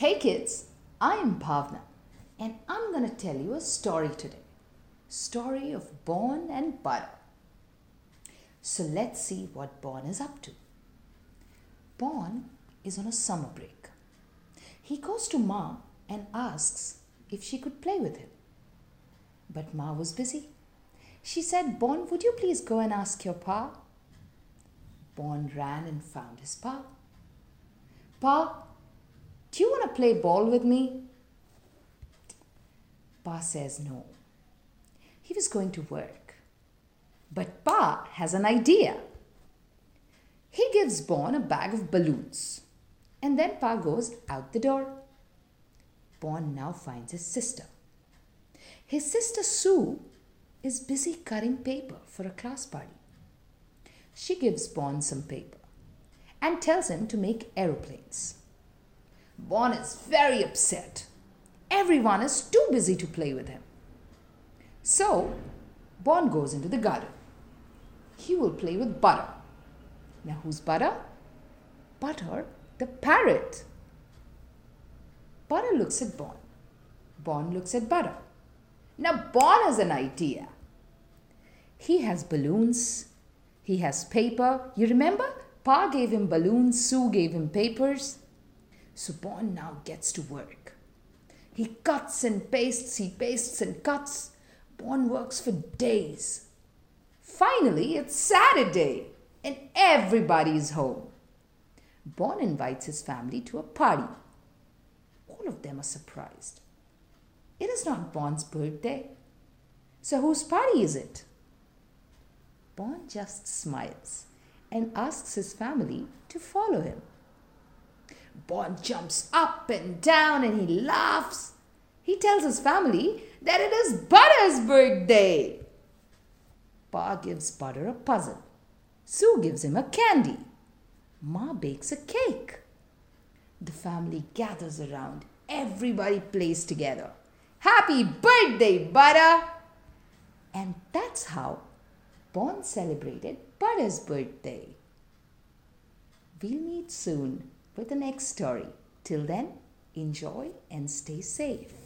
Hey kids, I am Bhavna and I'm going to tell you a story today. Story of Bon and Butter. So let's see what Bon is up to. Bon is on a summer break. He goes to Ma and asks if she could play with him. But Ma was busy. She said, Bon, would you please go and ask your pa? Bon ran and found his pa. Pa, do you want to play ball with me? Pa says no. He was going to work. But Pa has an idea. He gives Bon a bag of balloons. And then Pa goes out the door. Bon now finds his sister. His sister Sue is busy cutting paper for a class party. She gives Bon some paper and tells him to make aeroplanes. Bon is very upset. Everyone is too busy to play with him. So, Bon goes into the garden. He will play with Butter. Now, who's Butter? Butter, the parrot. Butter looks at Bon. Bon looks at Butter. Now, Bon has an idea. He has balloons. He has paper. You remember? Pa gave him balloons, Sue gave him papers. So now gets to work. He cuts and pastes, he pastes and cuts. Bon works for days. Finally, it's Saturday and everybody is home. Bon invites his family to a party. All of them are surprised. It is not Bon's birthday. So whose party is it? Bon just smiles and asks his family to follow him. Bon jumps up and down and he laughs. He tells his family that it is Butter's birthday. Pa gives Butter a puzzle. Sue gives him a candy. Ma bakes a cake. The family gathers around. Everybody plays together. Happy birthday, Butter! And that's how Bon celebrated Butter's birthday. We'll meet soon with the next story. Till then, enjoy and stay safe.